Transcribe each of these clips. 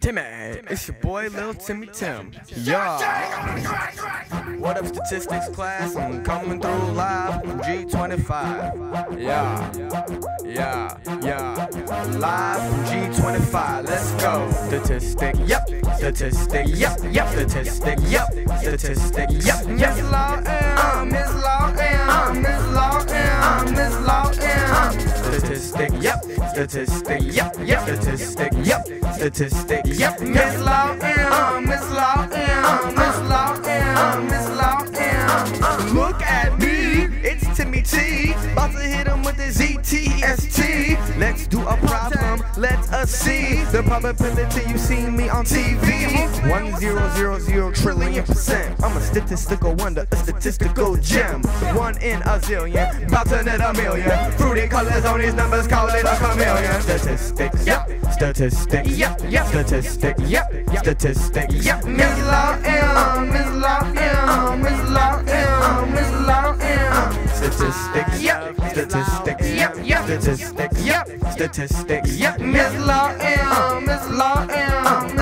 Timmy, it's your boy Lil Timmy Tim. Yeah. What up, statistics class? I'm coming through live from G25. Yeah, yeah, yeah. Live from G25. Let's go. Statistic, yep. Statistic, yep, yep. Statistic, yep. Statistic, yep, yep. Statistic, yep, yep. Statistic, yep. Statistic, yep. Miss Law M, Miss Law M, Miss Law M, Miss Law M. Look at me, it's Timmy T. About to hit him with the ZTST. Let's do a problem, let us see the probability you see me on TV. One zero zero zero trillion percent. Statistical wonder, a statistical gem. One in a zillion, about to net a million. Fruity colors on these numbers, call it a chameleon. Statistics, yep. Statistics, yep, yep. Statistics, yep. Statistics, yep. Miss Law M, Miss Law M, Miss Law M, Miss Law M. Statistics, yep. Statistics, yep, yep. Statistics, yep. Statistics, yep. Miss Law M, Miss Law M,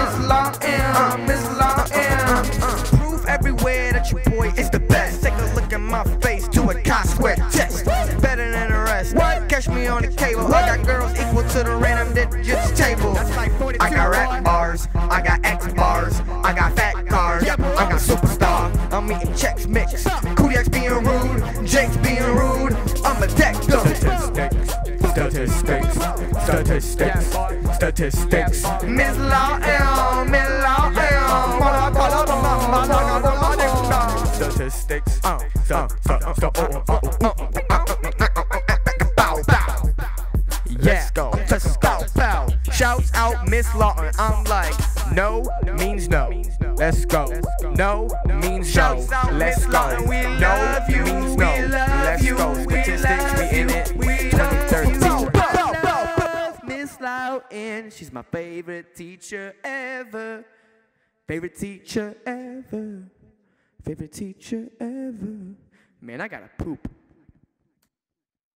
to the random table. I got rap bars, I got X bars, I got fat cars, I got superstar. I'm eating Chex Mix. Kodiak's being rude, Jake's being rude. I'm a deck Statistics, statistics, statistics, statistics. Miss Law M, Miss Law M. Statistics. Uh, uh, uh, uh, uh, uh, uh, Bow, Let's go. Bow. Shouts out Miss Lawton. I'm like, no means no. Let's go. No means no. Let's go. No means no. Let's go. Statistics, we in it. 2013. Miss Lawton, she's my favorite teacher ever. Favorite teacher ever. Favorite teacher ever. Man, I gotta poop.